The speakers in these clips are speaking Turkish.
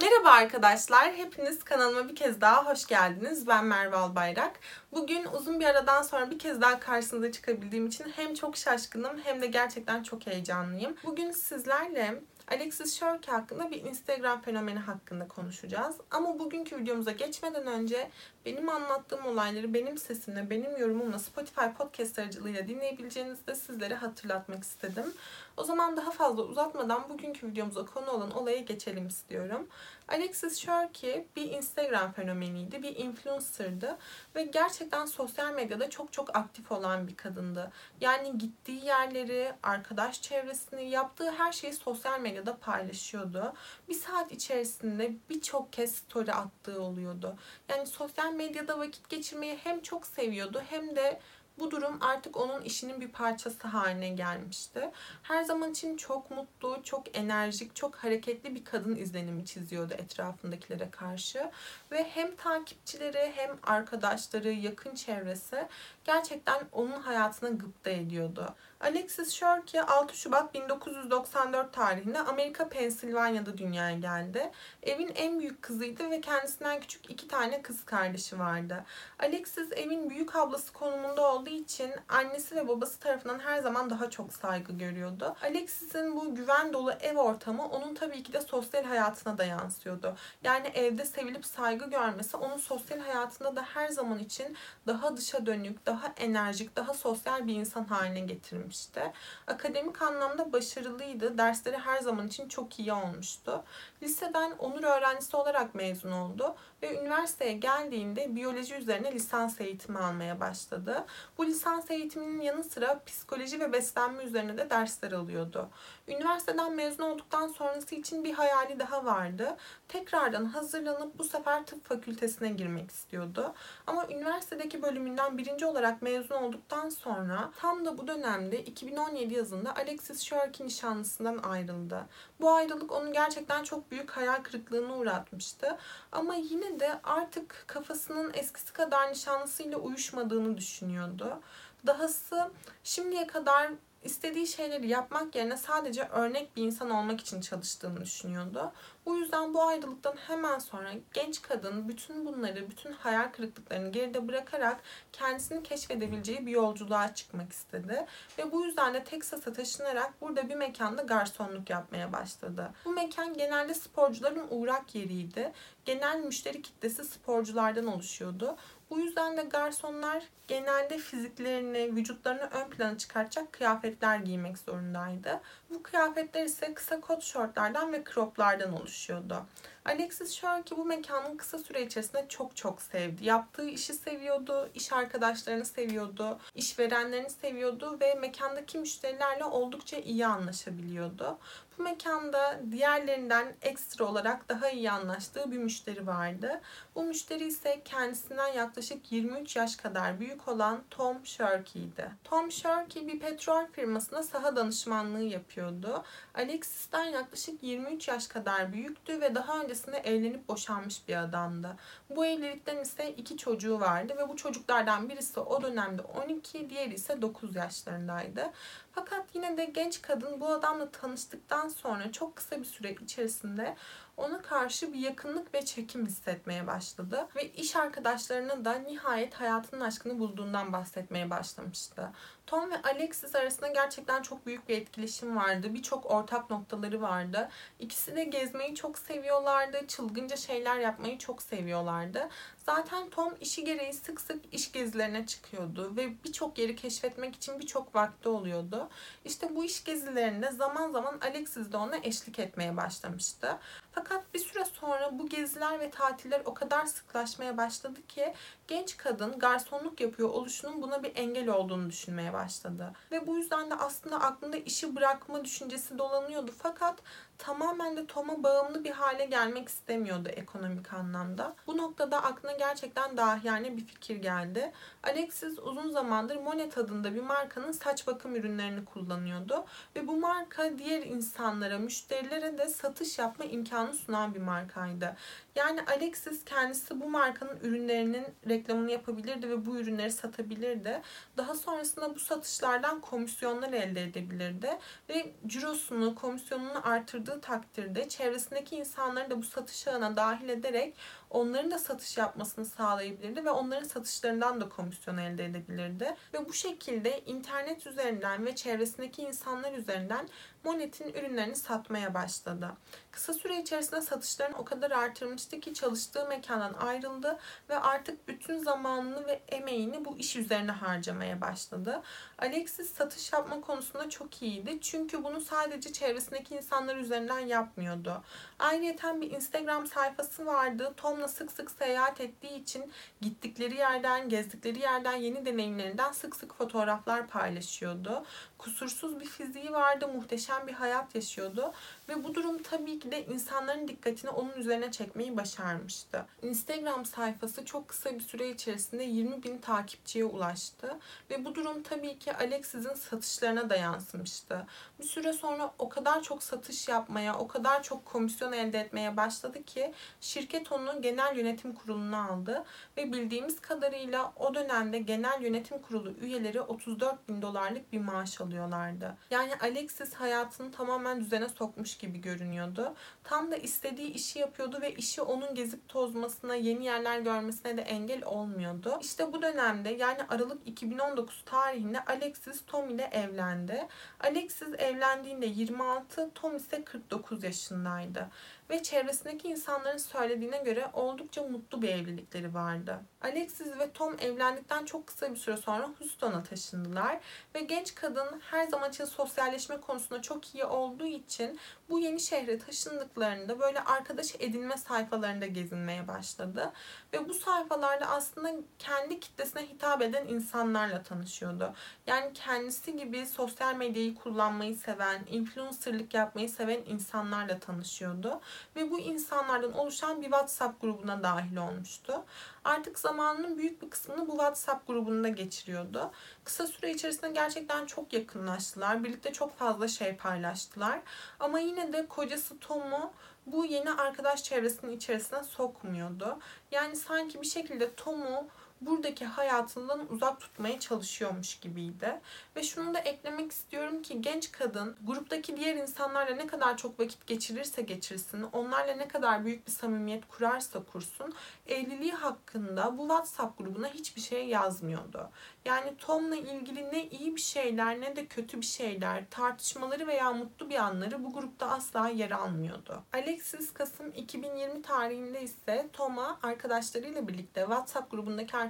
Merhaba arkadaşlar, hepiniz kanalıma bir kez daha hoş geldiniz. Ben Merve Albayrak. Bugün uzun bir aradan sonra bir kez daha karşınıza çıkabildiğim için hem çok şaşkınım hem de gerçekten çok heyecanlıyım. Bugün sizlerle Alexis Shirky hakkında bir Instagram fenomeni hakkında konuşacağız. Ama bugünkü videomuza geçmeden önce benim anlattığım olayları benim sesimle, benim yorumumla Spotify podcast aracılığıyla dinleyebileceğinizi de sizlere hatırlatmak istedim. O zaman daha fazla uzatmadan bugünkü videomuza konu olan olaya geçelim istiyorum. Alexis Shirky bir Instagram fenomeniydi, bir influencer'dı ve gerçekten sosyal medyada çok çok aktif olan bir kadındı. Yani gittiği yerleri, arkadaş çevresini, yaptığı her şeyi sosyal medyada paylaşıyordu. Bir saat içerisinde birçok kez story attığı oluyordu. Yani sosyal medyada vakit geçirmeyi hem çok seviyordu hem de bu durum artık onun işinin bir parçası haline gelmişti. Her zaman için çok mutlu, çok enerjik, çok hareketli bir kadın izlenimi çiziyordu etrafındakilere karşı. Ve hem takipçileri hem arkadaşları, yakın çevresi gerçekten onun hayatına gıpta ediyordu. Alexis Shirky 6 Şubat 1994 tarihinde Amerika Pensilvanya'da dünyaya geldi. Evin en büyük kızıydı ve kendisinden küçük iki tane kız kardeşi vardı. Alexis evin büyük ablası konumunda olduğu için annesi ve babası tarafından her zaman daha çok saygı görüyordu. Alexis'in bu güven dolu ev ortamı onun tabii ki de sosyal hayatına da yansıyordu. Yani evde sevilip saygı görmesi onun sosyal hayatında da her zaman için daha dışa dönük, daha enerjik, daha sosyal bir insan haline getirmiş gelmişti. Akademik anlamda başarılıydı. Dersleri her zaman için çok iyi olmuştu. Liseden onur öğrencisi olarak mezun oldu ve üniversiteye geldiğinde biyoloji üzerine lisans eğitimi almaya başladı. Bu lisans eğitiminin yanı sıra psikoloji ve beslenme üzerine de dersler alıyordu. Üniversiteden mezun olduktan sonrası için bir hayali daha vardı. Tekrardan hazırlanıp bu sefer tıp fakültesine girmek istiyordu. Ama üniversitedeki bölümünden birinci olarak mezun olduktan sonra tam da bu dönemde 2017 yazında Alexis Shirky nişanlısından ayrıldı. Bu ayrılık onu gerçekten çok büyük hayal kırıklığına uğratmıştı. Ama yine de artık kafasının eskisi kadar nişanlısıyla uyuşmadığını düşünüyordu. Dahası şimdiye kadar istediği şeyleri yapmak yerine sadece örnek bir insan olmak için çalıştığını düşünüyordu. Bu yüzden bu ayrılıktan hemen sonra genç kadın bütün bunları, bütün hayal kırıklıklarını geride bırakarak kendisini keşfedebileceği bir yolculuğa çıkmak istedi. Ve bu yüzden de Texas'a taşınarak burada bir mekanda garsonluk yapmaya başladı. Bu mekan genelde sporcuların uğrak yeriydi. Genel müşteri kitlesi sporculardan oluşuyordu. Bu yüzden de garsonlar genelde fiziklerini, vücutlarını ön plana çıkartacak kıyafetler giymek zorundaydı. Bu kıyafetler ise kısa kot şortlardan ve croplardan oluşuyordu. Alexis Shirky bu mekanın kısa süre içerisinde çok çok sevdi. Yaptığı işi seviyordu, iş arkadaşlarını seviyordu, işverenlerini seviyordu ve mekandaki müşterilerle oldukça iyi anlaşabiliyordu. Bu mekanda diğerlerinden ekstra olarak daha iyi anlaştığı bir müşteri vardı. Bu müşteri ise kendisinden yaklaşık 23 yaş kadar büyük olan Tom Shirky'ydi. Tom Shirky bir petrol firmasında saha danışmanlığı yapıyordu. Alexis'ten yaklaşık 23 yaş kadar büyüktü ve daha öncesinde evlenip boşanmış bir adamdı. Bu evlilikten ise iki çocuğu vardı ve bu çocuklardan birisi o dönemde 12, diğeri ise 9 yaşlarındaydı. Fakat yine de genç kadın bu adamla tanıştıktan sonra çok kısa bir süre içerisinde ona karşı bir yakınlık ve çekim hissetmeye başladı. Ve iş arkadaşlarına da nihayet hayatının aşkını bulduğundan bahsetmeye başlamıştı. Tom ve Alexis arasında gerçekten çok büyük bir etkileşim vardı. Birçok ortak noktaları vardı. İkisi de gezmeyi çok seviyorlardı. Çılgınca şeyler yapmayı çok seviyorlardı. Zaten Tom işi gereği sık sık iş gezilerine çıkıyordu ve birçok yeri keşfetmek için birçok vakti oluyordu. İşte bu iş gezilerinde zaman zaman Alexis de ona eşlik etmeye başlamıştı. Fakat bir süre sonra bu geziler ve tatiller o kadar sıklaşmaya başladı ki genç kadın garsonluk yapıyor oluşunun buna bir engel olduğunu düşünmeye başladı. Ve bu yüzden de aslında aklında işi bırakma düşüncesi dolanıyordu. Fakat tamamen de Tom'a bağımlı bir hale gelmek istemiyordu ekonomik anlamda. Bu noktada aklına gerçekten dahiyane bir fikir geldi. Alexis uzun zamandır Monet adında bir markanın saç bakım ürünlerini kullanıyordu. Ve bu marka diğer insanlara, müşterilere de satış yapma imkanı sunan bir markaydı. Yani Alexis kendisi bu markanın ürünlerinin reklamını yapabilirdi ve bu ürünleri satabilirdi. Daha sonrasında bu satışlardan komisyonlar elde edebilirdi. Ve cirosunu, komisyonunu artırdığı takdirde çevresindeki insanları da bu satış ağına dahil ederek onların da satış yapmasını sağlayabilirdi ve onların satışlarından da komisyon elde edebilirdi. Ve bu şekilde internet üzerinden ve çevresindeki insanlar üzerinden Monet'in ürünlerini satmaya başladı. Kısa süre içerisinde satışlarını o kadar artırmıştı ki çalıştığı mekandan ayrıldı ve artık bütün zamanını ve emeğini bu iş üzerine harcamaya başladı. Alexis satış yapma konusunda çok iyiydi. Çünkü bunu sadece çevresindeki insanlar üzerinden yapmıyordu. Ayrıca bir Instagram sayfası vardı. Tom'la sık sık seyahat ettiği için gittikleri yerden, gezdikleri yerden, yeni deneyimlerinden sık sık fotoğraflar paylaşıyordu. Kusursuz bir fiziği vardı, muhteşem bir hayat yaşıyordu ve bu durum tabii ki de insanların dikkatini onun üzerine çekmeyi başarmıştı. Instagram sayfası çok kısa bir süre içerisinde 20 bin takipçiye ulaştı ve bu durum tabii ki Alexis'in satışlarına da yansımıştı. Bir süre sonra o kadar çok satış yapmaya, o kadar çok komisyon elde etmeye başladı ki şirket onu genel yönetim kuruluna aldı ve bildiğimiz kadarıyla o dönemde genel yönetim kurulu üyeleri 34 bin dolarlık bir maaş alıyorlardı. Yani Alexis hayatını tamamen düzene sokmuş gibi görünüyordu. Tam da istediği işi yapıyordu ve işi onun gezip tozmasına, yeni yerler görmesine de engel olmuyordu. İşte bu dönemde yani Aralık 2019 tarihinde Alexis Tom ile evlendi. Alexis evlendiğinde 26, Tom ise 49 yaşındaydı ve çevresindeki insanların söylediğine göre oldukça mutlu bir evlilikleri vardı. Alexis ve Tom evlendikten çok kısa bir süre sonra Houston'a taşındılar ve genç kadın her zaman için sosyalleşme konusunda çok iyi olduğu için bu yeni şehre taşındıklarında böyle arkadaş edinme sayfalarında gezinmeye başladı. Ve bu sayfalarda aslında kendi kitlesine hitap eden insanlarla tanışıyordu. Yani kendisi gibi sosyal medyayı kullanmayı seven, influencerlık yapmayı seven insanlarla tanışıyordu. Ve bu insanlardan oluşan bir WhatsApp grubuna dahil olmuştu. Artık zamanının büyük bir kısmını bu WhatsApp grubunda geçiriyordu. Kısa süre içerisinde gerçekten çok yakınlaştılar. Birlikte çok fazla şey paylaştılar. Ama yine de kocası Tom'u bu yeni arkadaş çevresinin içerisine sokmuyordu. Yani sanki bir şekilde Tom'u buradaki hayatından uzak tutmaya çalışıyormuş gibiydi. Ve şunu da eklemek istiyorum ki genç kadın gruptaki diğer insanlarla ne kadar çok vakit geçirirse geçirsin, onlarla ne kadar büyük bir samimiyet kurarsa kursun, evliliği hakkında bu WhatsApp grubuna hiçbir şey yazmıyordu. Yani Tom'la ilgili ne iyi bir şeyler ne de kötü bir şeyler, tartışmaları veya mutlu bir anları bu grupta asla yer almıyordu. Alexis Kasım 2020 tarihinde ise Tom'a arkadaşlarıyla birlikte WhatsApp grubundaki arkadaşlarıyla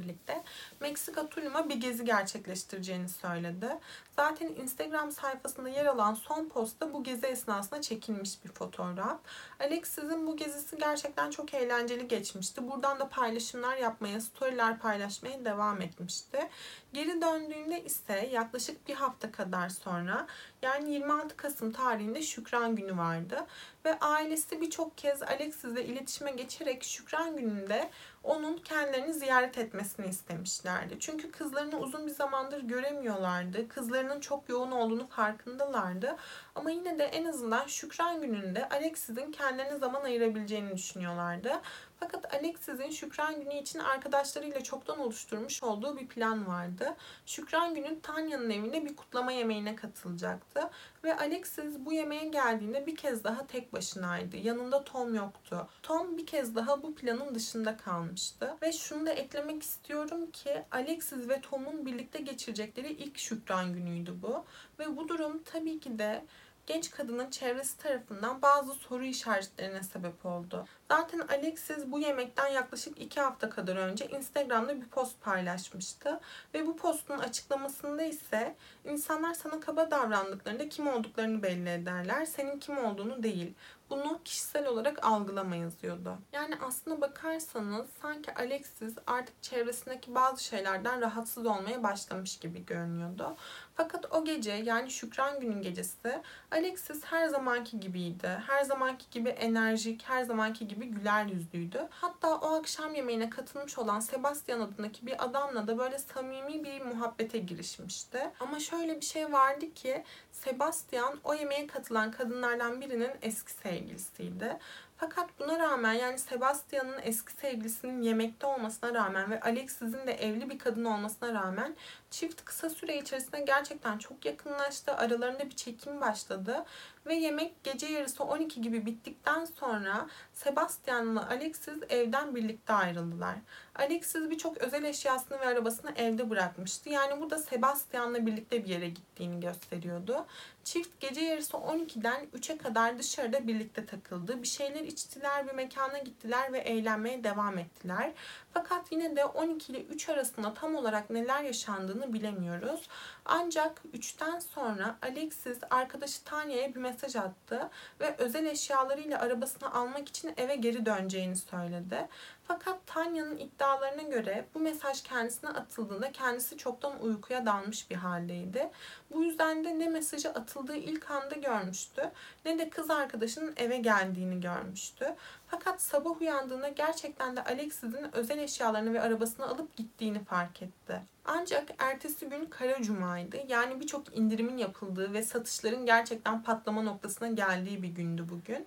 birlikte Meksika Tulum'a bir gezi gerçekleştireceğini söyledi. Zaten Instagram sayfasında yer alan son postta bu gezi esnasında çekilmiş bir fotoğraf. Alexis'in bu gezisi gerçekten çok eğlenceli geçmişti. Buradan da paylaşımlar yapmaya, storyler paylaşmaya devam etmişti. Geri döndüğünde ise yaklaşık bir hafta kadar sonra yani 26 Kasım tarihinde Şükran Günü vardı. Ve ailesi birçok kez Alexis'le iletişime geçerek Şükran Günü'nde onun kendilerini ziyaret etmesini istemişlerdi. Çünkü kızlarını uzun bir zamandır göremiyorlardı. Kızlarının çok yoğun olduğunu farkındalardı. Ama yine de en azından Şükran Günü'nde Alexis'in kendilerine zaman ayırabileceğini düşünüyorlardı. Fakat Alexis'in Şükran Günü için arkadaşlarıyla çoktan oluşturmuş olduğu bir plan vardı. Şükran Günü Tanya'nın evinde bir kutlama yemeğine katılacaktı. Ve Alexis bu yemeğe geldiğinde bir kez daha tek başınaydı. Yanında Tom yoktu. Tom bir kez daha bu planın dışında kalmıştı. Ve şunu da eklemek istiyorum ki Alexis ve Tom'un birlikte geçirecekleri ilk Şükran Günü'ydü bu. Ve bu durum tabii ki de genç kadının çevresi tarafından bazı soru işaretlerine sebep oldu. Zaten Alexis bu yemekten yaklaşık 2 hafta kadar önce Instagram'da bir post paylaşmıştı. Ve bu postun açıklamasında ise insanlar sana kaba davrandıklarında kim olduklarını belli ederler. Senin kim olduğunu değil. bunu kişisel olarak algılama yazıyordu. Yani aslına bakarsanız sanki Alexis artık çevresindeki bazı şeylerden rahatsız olmaya başlamış gibi görünüyordu. Fakat o gece yani Şükran günün gecesi Alexis her zamanki gibiydi. Her zamanki gibi enerjik, her zamanki gibi güler yüzlüydü. Hatta o akşam yemeğine katılmış olan Sebastian adındaki bir adamla da böyle samimi bir muhabbete girişmişti. Ama şöyle bir şey vardı ki Sebastian o yemeğe katılan kadınlardan birinin eski sevgilisiydi. Fakat buna rağmen yani Sebastian'ın eski sevgilisinin yemekte olmasına rağmen ve Alexis'in de evli bir kadın olmasına rağmen çift kısa süre içerisinde gerçekten çok yakınlaştı. Aralarında bir çekim başladı ve yemek gece yarısı 12 gibi bittikten sonra Sebastian'la Alexis evden birlikte ayrıldılar. Alexis birçok özel eşyasını ve arabasını evde bırakmıştı. Yani bu da Sebastian'la birlikte bir yere gittiğini gösteriyordu. Çift gece yarısı 12'den 3'e kadar dışarıda birlikte takıldı. Bir şeyler içtiler, bir mekana gittiler ve eğlenmeye devam ettiler. Fakat yine de 12 ile 3 arasında tam olarak neler yaşandığını bilemiyoruz. Ancak 3'ten sonra Alexis arkadaşı Tanya'ya bir mesaj attı ve özel eşyalarıyla arabasını almak için eve geri döneceğini söyledi. Fakat Tanya'nın iddialarına göre bu mesaj kendisine atıldığında kendisi çoktan uykuya dalmış bir haldeydi. Bu yüzden de ne mesajı atıldığı ilk anda görmüştü ne de kız arkadaşının eve geldiğini görmüştü. Fakat sabah uyandığında gerçekten de Alexis'in özel eşyalarını ve arabasını alıp gittiğini fark etti. Ancak ertesi gün Kara Cuma'ydı. Yani birçok indirimin yapıldığı ve satışların gerçekten patlama noktasına geldiği bir gündü bugün.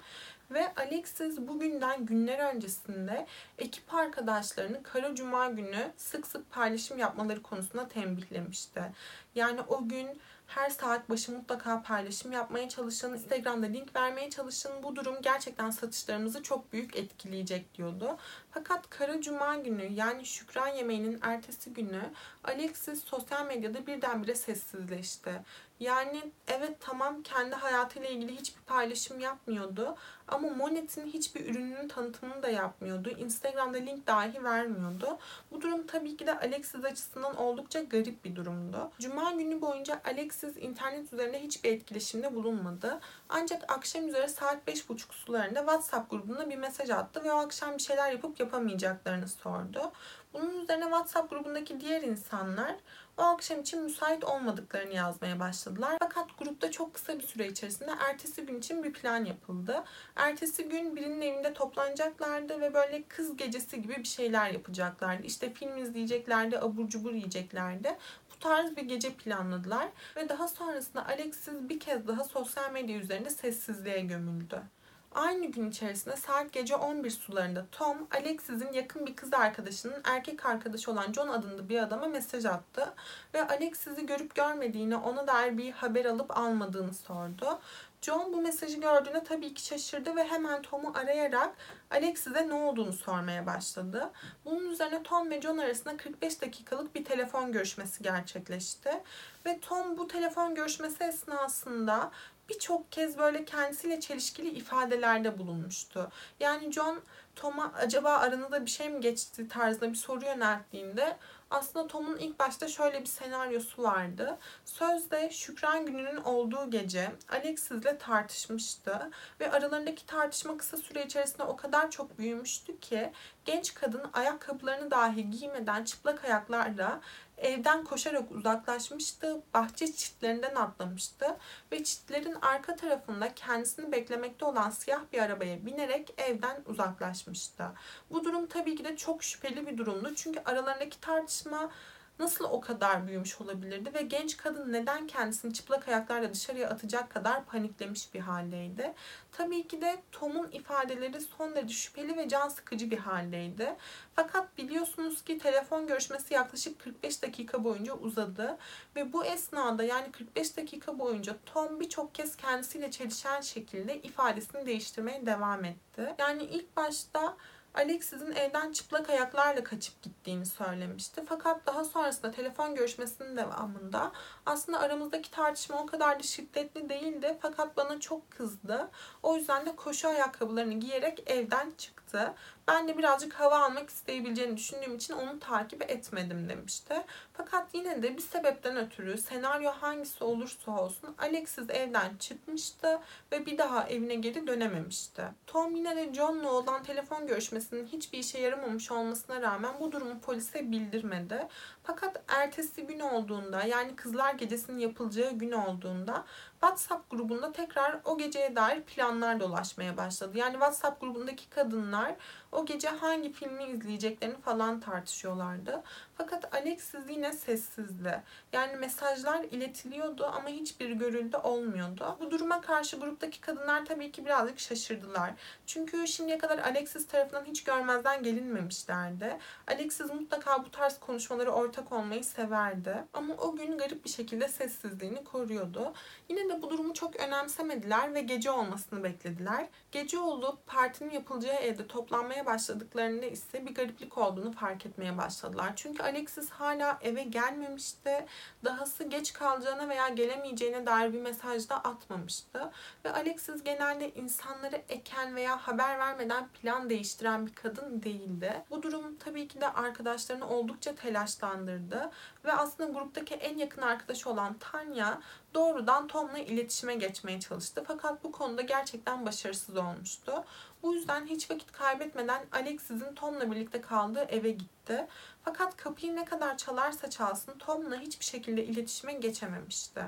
Ve Alexis bugünden günler öncesinde ekip arkadaşlarını Kara Cuma günü sık sık paylaşım yapmaları konusunda tembihlemişti. Yani o gün her saat başı mutlaka paylaşım yapmaya çalışın, Instagram'da link vermeye çalışın. Bu durum gerçekten satışlarımızı çok büyük etkileyecek diyordu. Fakat Kara Cuma günü yani Şükran yemeğinin ertesi günü Alexis sosyal medyada birdenbire sessizleşti. Yani evet tamam kendi hayatıyla ilgili hiçbir paylaşım yapmıyordu ama Monet'in hiçbir ürününün tanıtımını da yapmıyordu. Instagram'da link dahi vermiyordu. Bu durum tabii ki de Alexis açısından oldukça garip bir durumdu. Cuma günü boyunca Alexis internet üzerinde hiçbir etkileşimde bulunmadı. Ancak akşam üzere saat 5.30 sularında WhatsApp grubuna bir mesaj attı ve o akşam bir şeyler yapıp yapamayacaklarını sordu. Bunun üzerine WhatsApp grubundaki diğer insanlar o akşam için müsait olmadıklarını yazmaya başladılar. Fakat grupta çok kısa bir süre içerisinde ertesi gün için bir plan yapıldı. Ertesi gün birinin evinde toplanacaklardı ve böyle kız gecesi gibi bir şeyler yapacaklardı. İşte film izleyeceklerdi, abur cubur yiyeceklerdi. Bu tarz bir gece planladılar ve daha sonrasında Alexis bir kez daha sosyal medya üzerinde sessizliğe gömüldü. Aynı gün içerisinde saat gece 11 sularında Tom, Alexis'in yakın bir kız arkadaşının erkek arkadaşı olan John adında bir adama mesaj attı ve Alexis'i görüp görmediğini, ona dair bir haber alıp almadığını sordu. John bu mesajı gördüğünde tabii ki şaşırdı ve hemen Tom'u arayarak Alexis'e ne olduğunu sormaya başladı. Bunun üzerine Tom ve John arasında 45 dakikalık bir telefon görüşmesi gerçekleşti. Ve Tom bu telefon görüşmesi esnasında birçok kez böyle kendisiyle çelişkili ifadelerde bulunmuştu. Yani John Tom'a acaba aranızda bir şey mi geçti tarzında bir soru yönelttiğinde aslında Tom'un ilk başta şöyle bir senaryosu vardı. Sözde Şükran gününün olduğu gece Alexis'le tartışmıştı ve aralarındaki tartışma kısa süre içerisinde o kadar çok büyümüştü ki genç kadın ayakkabılarını dahi giymeden çıplak ayaklarla evden koşarak uzaklaşmıştı. Bahçe çitlerinden atlamıştı ve çitlerin arka tarafında kendisini beklemekte olan siyah bir arabaya binerek evden uzaklaşmıştı. Bu durum tabii ki de çok şüpheli bir durumdu. Çünkü aralarındaki tartışma nasıl o kadar büyümüş olabilirdi ve genç kadın neden kendisini çıplak ayaklarla dışarıya atacak kadar paniklemiş bir haldeydi. Tabii ki de Tom'un ifadeleri son derece şüpheli ve can sıkıcı bir haldeydi. Fakat biliyorsunuz ki telefon görüşmesi yaklaşık 45 dakika boyunca uzadı ve bu esnada yani 45 dakika boyunca Tom birçok kez kendisiyle çelişen şekilde ifadesini değiştirmeye devam etti. Yani ilk başta Alexis'in evden çıplak ayaklarla kaçıp gittiğini söylemişti. Fakat daha sonrasında telefon görüşmesinin devamında aslında aramızdaki tartışma o kadar da şiddetli değildi fakat bana çok kızdı. O yüzden de koşu ayakkabılarını giyerek evden çıktı çıktı. Ben de birazcık hava almak isteyebileceğini düşündüğüm için onu takip etmedim demişti. Fakat yine de bir sebepten ötürü senaryo hangisi olursa olsun Alexis evden çıkmıştı ve bir daha evine geri dönememişti. Tom yine de John'la olan telefon görüşmesinin hiçbir işe yaramamış olmasına rağmen bu durumu polise bildirmedi. Fakat ertesi gün olduğunda yani kızlar gecesinin yapılacağı gün olduğunda WhatsApp grubunda tekrar o geceye dair planlar dolaşmaya başladı. Yani WhatsApp grubundaki kadınlar o gece hangi filmi izleyeceklerini falan tartışıyorlardı. Fakat Alexis yine sessizdi. Yani mesajlar iletiliyordu ama hiçbir görüldü olmuyordu. Bu duruma karşı gruptaki kadınlar tabii ki birazcık şaşırdılar. Çünkü şimdiye kadar Alexis tarafından hiç görmezden gelinmemişlerdi. Alexis mutlaka bu tarz konuşmaları ortak olmayı severdi. Ama o gün garip bir şekilde sessizliğini koruyordu. Yine de bu durumu çok önemsemediler ve gece olmasını beklediler. Gece olup partinin yapılacağı evde toplanmaya başladıklarında ise bir gariplik olduğunu fark etmeye başladılar. Çünkü Alexis hala eve gelmemişti. Dahası geç kalacağına veya gelemeyeceğine dair bir mesaj da atmamıştı. Ve Alexis genelde insanları eken veya haber vermeden plan değiştiren bir kadın değildi. Bu durum tabii ki de arkadaşlarını oldukça telaşlandırdı. Ve aslında gruptaki en yakın arkadaşı olan Tanya doğrudan Tom'la iletişime geçmeye çalıştı. Fakat bu konuda gerçekten başarısız olmuştu. Bu yüzden hiç vakit kaybetmeden Alexis'in Tom'la birlikte kaldığı eve gitti. Fakat kapıyı ne kadar çalarsa çalsın Tom'la hiçbir şekilde iletişime geçememişti.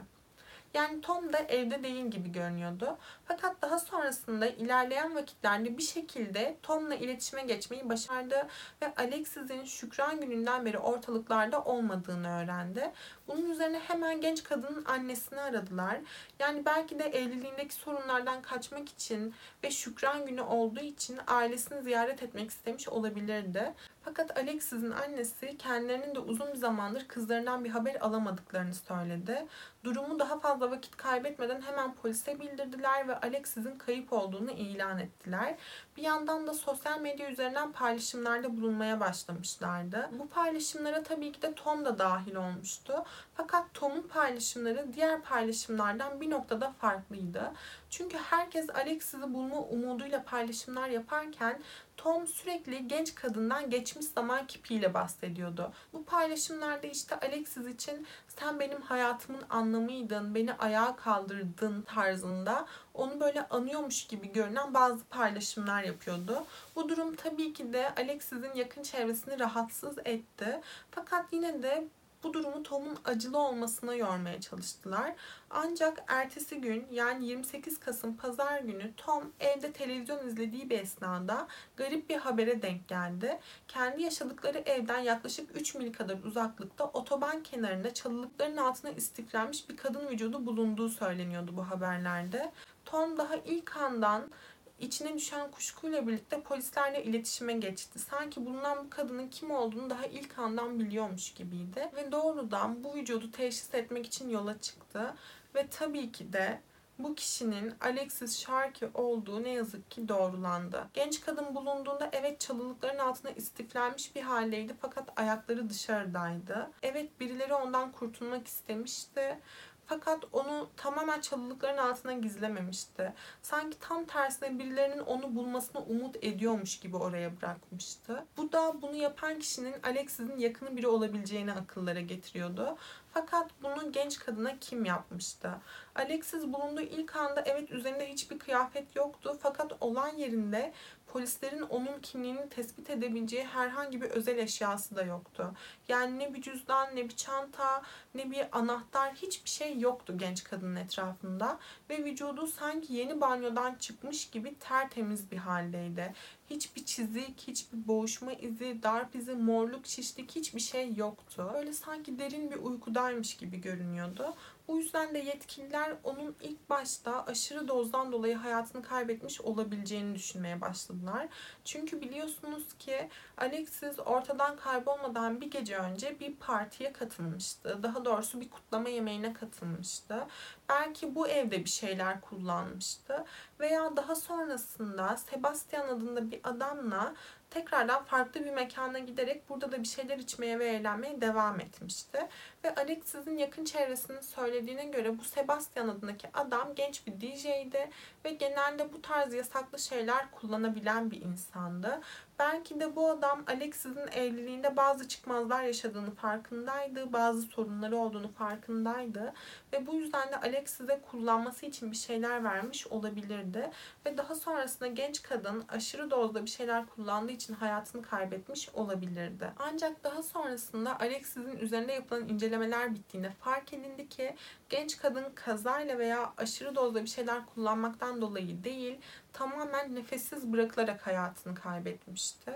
Yani Tom da evde değil gibi görünüyordu. Fakat daha sonrasında ilerleyen vakitlerde bir şekilde Tom'la iletişime geçmeyi başardı ve Alexis'in Şükran gününden beri ortalıklarda olmadığını öğrendi. Bunun üzerine hemen genç kadının annesini aradılar. Yani belki de evliliğindeki sorunlardan kaçmak için ve Şükran günü olduğu için ailesini ziyaret etmek istemiş olabilirdi. Fakat Alexis'in annesi kendilerinin de uzun bir zamandır kızlarından bir haber alamadıklarını söyledi. Durumu daha fazla vakit kaybetmeden hemen polise bildirdiler ve Alexis'in kayıp olduğunu ilan ettiler. Bir yandan da sosyal medya üzerinden paylaşımlarda bulunmaya başlamışlardı. Bu paylaşımlara tabii ki de Tom da dahil olmuştu. Fakat Tom'un paylaşımları diğer paylaşımlardan bir noktada farklıydı. Çünkü herkes Alexis'i bulma umuduyla paylaşımlar yaparken Tom sürekli genç kadından geçmiş zaman kipiyle bahsediyordu. Bu paylaşımlarda işte Alexis için sen benim hayatımın anlamıydın, beni ayağa kaldırdın tarzında onu böyle anıyormuş gibi görünen bazı paylaşımlar yapıyordu. Bu durum tabii ki de Alexis'in yakın çevresini rahatsız etti. Fakat yine de bu durumu Tom'un acılı olmasına yormaya çalıştılar. Ancak ertesi gün yani 28 Kasım pazar günü Tom evde televizyon izlediği bir esnada garip bir habere denk geldi. Kendi yaşadıkları evden yaklaşık 3 mil kadar uzaklıkta otoban kenarında çalılıkların altına istiklenmiş bir kadın vücudu bulunduğu söyleniyordu bu haberlerde. Tom daha ilk andan içine düşen kuşkuyla birlikte polislerle iletişime geçti. Sanki bulunan bu kadının kim olduğunu daha ilk andan biliyormuş gibiydi. Ve doğrudan bu vücudu teşhis etmek için yola çıktı. Ve tabii ki de bu kişinin Alexis Sharkey olduğu ne yazık ki doğrulandı. Genç kadın bulunduğunda evet çalılıkların altına istiflenmiş bir haldeydi fakat ayakları dışarıdaydı. Evet birileri ondan kurtulmak istemişti fakat onu tamamen çalılıkların altına gizlememişti. Sanki tam tersine birilerinin onu bulmasını umut ediyormuş gibi oraya bırakmıştı. Bu da bunu yapan kişinin Alexis'in yakını biri olabileceğini akıllara getiriyordu. Fakat bunu genç kadına kim yapmıştı? Alexis bulunduğu ilk anda evet üzerinde hiçbir kıyafet yoktu fakat olan yerinde polislerin onun kimliğini tespit edebileceği herhangi bir özel eşyası da yoktu. Yani ne bir cüzdan, ne bir çanta, ne bir anahtar hiçbir şey yoktu genç kadının etrafında ve vücudu sanki yeni banyodan çıkmış gibi tertemiz bir haldeydi. Hiçbir çizik, hiçbir boğuşma izi, darp izi, morluk, şişlik hiçbir şey yoktu. Öyle sanki derin bir uykudaymış gibi görünüyordu. Bu yüzden de yetkililer onun ilk başta aşırı dozdan dolayı hayatını kaybetmiş olabileceğini düşünmeye başladılar. Çünkü biliyorsunuz ki Alexis ortadan kaybolmadan bir gece önce bir partiye katılmıştı. Daha doğrusu bir kutlama yemeğine katılmıştı. Belki bu evde bir şeyler kullanmıştı. Veya daha sonrasında Sebastian adında bir adamla tekrardan farklı bir mekana giderek burada da bir şeyler içmeye ve eğlenmeye devam etmişti. Ve Alexis'in yakın çevresinin söylediği söylediğine göre bu Sebastian adındaki adam genç bir DJ'di ve genelde bu tarz yasaklı şeyler kullanabilen bir insandı. Belki de bu adam Alexis'in evliliğinde bazı çıkmazlar yaşadığını farkındaydı, bazı sorunları olduğunu farkındaydı ve bu yüzden de Alexis'e kullanması için bir şeyler vermiş olabilirdi ve daha sonrasında genç kadın aşırı dozda bir şeyler kullandığı için hayatını kaybetmiş olabilirdi. Ancak daha sonrasında Alexis'in üzerinde yapılan incelemeler bittiğinde fark edildi ki genç kadın kazayla veya aşırı dozda bir şeyler kullanmaktan dolayı değil, tamamen nefessiz bırakılarak hayatını kaybetmişti.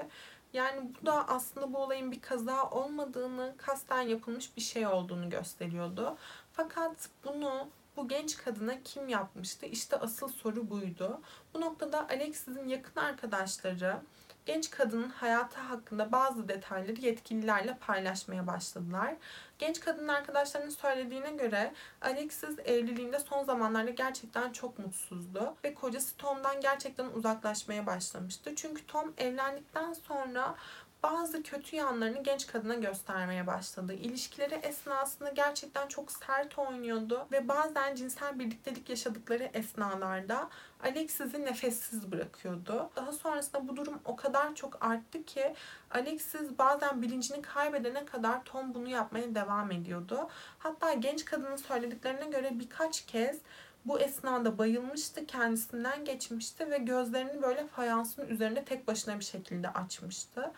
Yani bu da aslında bu olayın bir kaza olmadığını, kasten yapılmış bir şey olduğunu gösteriyordu. Fakat bunu bu genç kadına kim yapmıştı? İşte asıl soru buydu. Bu noktada Alexis'in yakın arkadaşları genç kadının hayatı hakkında bazı detayları yetkililerle paylaşmaya başladılar. Genç kadının arkadaşlarının söylediğine göre Alexis evliliğinde son zamanlarda gerçekten çok mutsuzdu ve kocası Tom'dan gerçekten uzaklaşmaya başlamıştı. Çünkü Tom evlendikten sonra bazı kötü yanlarını genç kadına göstermeye başladı. İlişkileri esnasında gerçekten çok sert oynuyordu ve bazen cinsel birliktelik yaşadıkları esnalarda Alexis'i nefessiz bırakıyordu. Daha sonrasında bu durum o kadar çok arttı ki Alexis bazen bilincini kaybedene kadar Tom bunu yapmaya devam ediyordu. Hatta genç kadının söylediklerine göre birkaç kez bu esnada bayılmıştı, kendisinden geçmişti ve gözlerini böyle fayansın üzerinde tek başına bir şekilde açmıştı.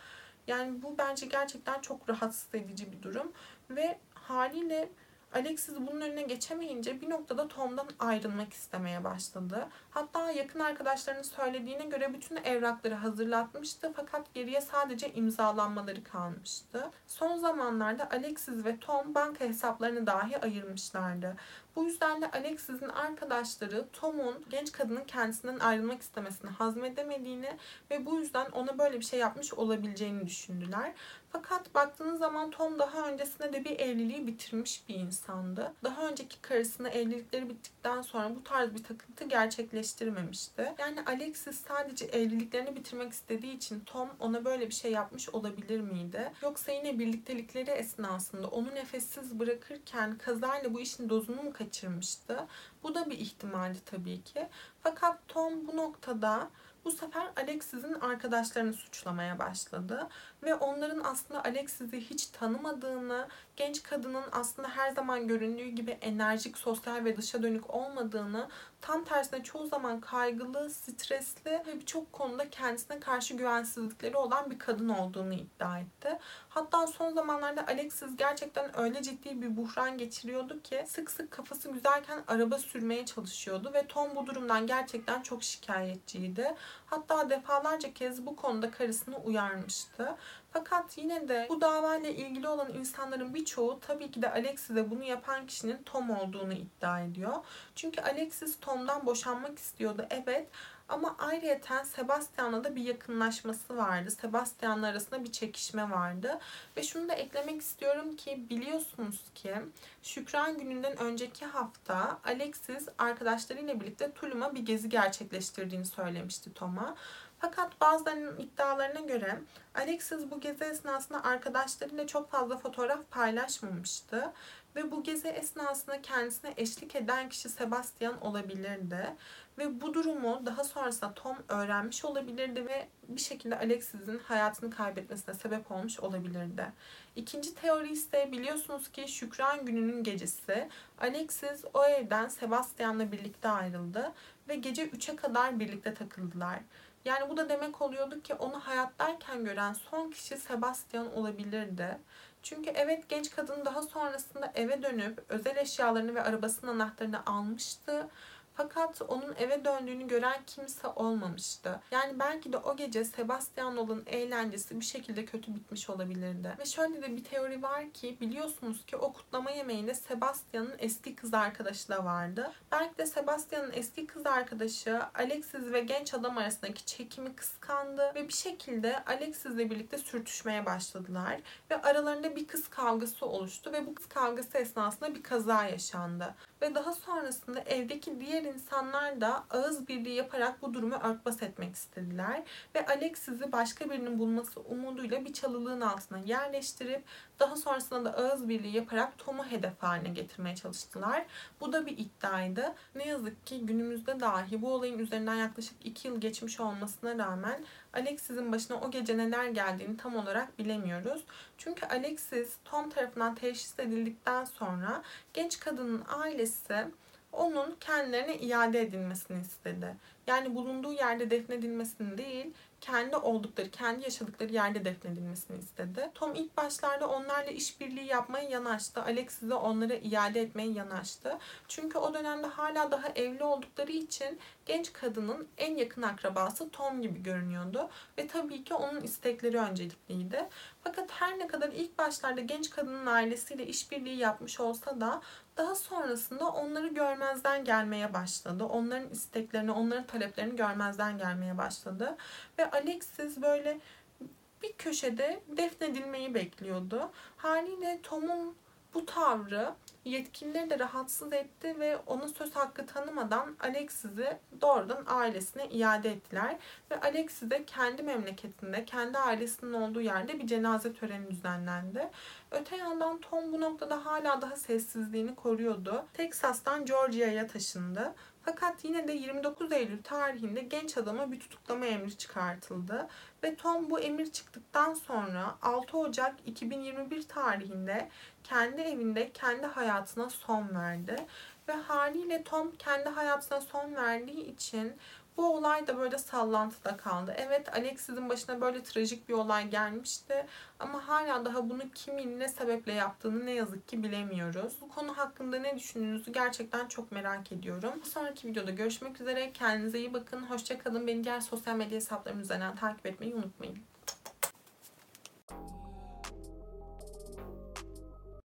Yani bu bence gerçekten çok rahatsız edici bir durum ve haliyle Alexis bunun önüne geçemeyince bir noktada Tom'dan ayrılmak istemeye başladı. Hatta yakın arkadaşlarının söylediğine göre bütün evrakları hazırlatmıştı fakat geriye sadece imzalanmaları kalmıştı. Son zamanlarda Alexis ve Tom banka hesaplarını dahi ayırmışlardı. Bu yüzden de Alexis'in arkadaşları Tom'un genç kadının kendisinden ayrılmak istemesini hazmedemediğini ve bu yüzden ona böyle bir şey yapmış olabileceğini düşündüler. Fakat baktığınız zaman Tom daha öncesinde de bir evliliği bitirmiş bir insandı. Daha önceki karısına evlilikleri bittikten sonra bu tarz bir takıntı gerçekleştirmemişti. Yani Alexis sadece evliliklerini bitirmek istediği için Tom ona böyle bir şey yapmış olabilir miydi? Yoksa yine birliktelikleri esnasında onu nefessiz bırakırken kazayla bu işin dozunu mu kaçırmıştı? Bu da bir ihtimaldi tabii ki. Fakat Tom bu noktada bu sefer Alexis'in arkadaşlarını suçlamaya başladı ve onların aslında Alexis'i hiç tanımadığını, genç kadının aslında her zaman göründüğü gibi enerjik, sosyal ve dışa dönük olmadığını, tam tersine çoğu zaman kaygılı, stresli ve birçok konuda kendisine karşı güvensizlikleri olan bir kadın olduğunu iddia etti. Hatta son zamanlarda Alexis gerçekten öyle ciddi bir buhran geçiriyordu ki sık sık kafası güzelken araba sürmeye çalışıyordu ve Tom bu durumdan gerçekten çok şikayetçiydi. Hatta defalarca kez bu konuda karısını uyarmıştı. Fakat yine de bu davayla ilgili olan insanların birçoğu tabii ki de Alexis'e bunu yapan kişinin Tom olduğunu iddia ediyor. Çünkü Alexis Tom'dan boşanmak istiyordu evet ama ayrıyeten Sebastian'la da bir yakınlaşması vardı. Sebastian'la arasında bir çekişme vardı. Ve şunu da eklemek istiyorum ki biliyorsunuz ki Şükran gününden önceki hafta Alexis arkadaşlarıyla birlikte Tulum'a bir gezi gerçekleştirdiğini söylemişti Tom'a. Fakat bazılarının iddialarına göre Alexis bu gezi esnasında arkadaşlarıyla çok fazla fotoğraf paylaşmamıştı. Ve bu gezi esnasında kendisine eşlik eden kişi Sebastian olabilirdi. Ve bu durumu daha sonrasında Tom öğrenmiş olabilirdi ve bir şekilde Alexis'in hayatını kaybetmesine sebep olmuş olabilirdi. İkinci teori ise biliyorsunuz ki Şükran gününün gecesi Alexis o evden Sebastian'la birlikte ayrıldı ve gece 3'e kadar birlikte takıldılar. Yani bu da demek oluyordu ki onu hayattayken gören son kişi Sebastian olabilirdi. Çünkü evet genç kadın daha sonrasında eve dönüp özel eşyalarını ve arabasının anahtarını almıştı. Fakat onun eve döndüğünü gören kimse olmamıştı. Yani belki de o gece Sebastian olan eğlencesi bir şekilde kötü bitmiş olabilirdi. Ve şöyle de bir teori var ki biliyorsunuz ki o kutlama yemeğinde Sebastian'ın eski kız arkadaşı da vardı. Belki de Sebastian'ın eski kız arkadaşı Alexis ve genç adam arasındaki çekimi kıskandı ve bir şekilde Alexis'le birlikte sürtüşmeye başladılar ve aralarında bir kız kavgası oluştu ve bu kız kavgası esnasında bir kaza yaşandı. Ve daha sonrasında evdeki diğer insanlar da ağız birliği yaparak bu durumu örtbas etmek istediler ve Alexis'i başka birinin bulması umuduyla bir çalılığın altına yerleştirip daha sonrasında da ağız birliği yaparak Tom'u hedef haline getirmeye çalıştılar. Bu da bir iddiaydı. Ne yazık ki günümüzde dahi bu olayın üzerinden yaklaşık 2 yıl geçmiş olmasına rağmen Alexis'in başına o gece neler geldiğini tam olarak bilemiyoruz. Çünkü Alexis Tom tarafından teşhis edildikten sonra genç kadının ailesi onun kendilerine iade edilmesini istedi. Yani bulunduğu yerde defnedilmesini değil, kendi oldukları, kendi yaşadıkları yerde defnedilmesini istedi. Tom ilk başlarda onlarla işbirliği yapmaya yanaştı. Alexis'e onlara iade etmeye yanaştı. Çünkü o dönemde hala daha evli oldukları için genç kadının en yakın akrabası Tom gibi görünüyordu. Ve tabii ki onun istekleri öncelikliydi. Fakat her ne kadar ilk başlarda genç kadının ailesiyle işbirliği yapmış olsa da daha sonrasında onları görmezden gelmeye başladı. Onların isteklerini, onların taleplerini görmezden gelmeye başladı. Ve Alexis böyle bir köşede defnedilmeyi bekliyordu. Haliyle Tom'un bu tavrı yetkilileri de rahatsız etti ve ona söz hakkı tanımadan Alexis'i doğrudan ailesine iade ettiler. Ve Alexis'e kendi memleketinde, kendi ailesinin olduğu yerde bir cenaze töreni düzenlendi. Öte yandan Tom bu noktada hala daha sessizliğini koruyordu. Texas'tan Georgia'ya taşındı. Fakat yine de 29 Eylül tarihinde genç adama bir tutuklama emri çıkartıldı. Ve Tom bu emir çıktıktan sonra 6 Ocak 2021 tarihinde kendi evinde kendi hayatına son verdi. Ve haliyle Tom kendi hayatına son verdiği için bu olay da böyle sallantıda kaldı. Evet Alexis'in başına böyle trajik bir olay gelmişti. Ama hala daha bunu kimin ne sebeple yaptığını ne yazık ki bilemiyoruz. Bu konu hakkında ne düşündüğünüzü gerçekten çok merak ediyorum. Bir sonraki videoda görüşmek üzere. Kendinize iyi bakın. Hoşçakalın. Beni diğer sosyal medya hesaplarım üzerinden takip etmeyi unutmayın.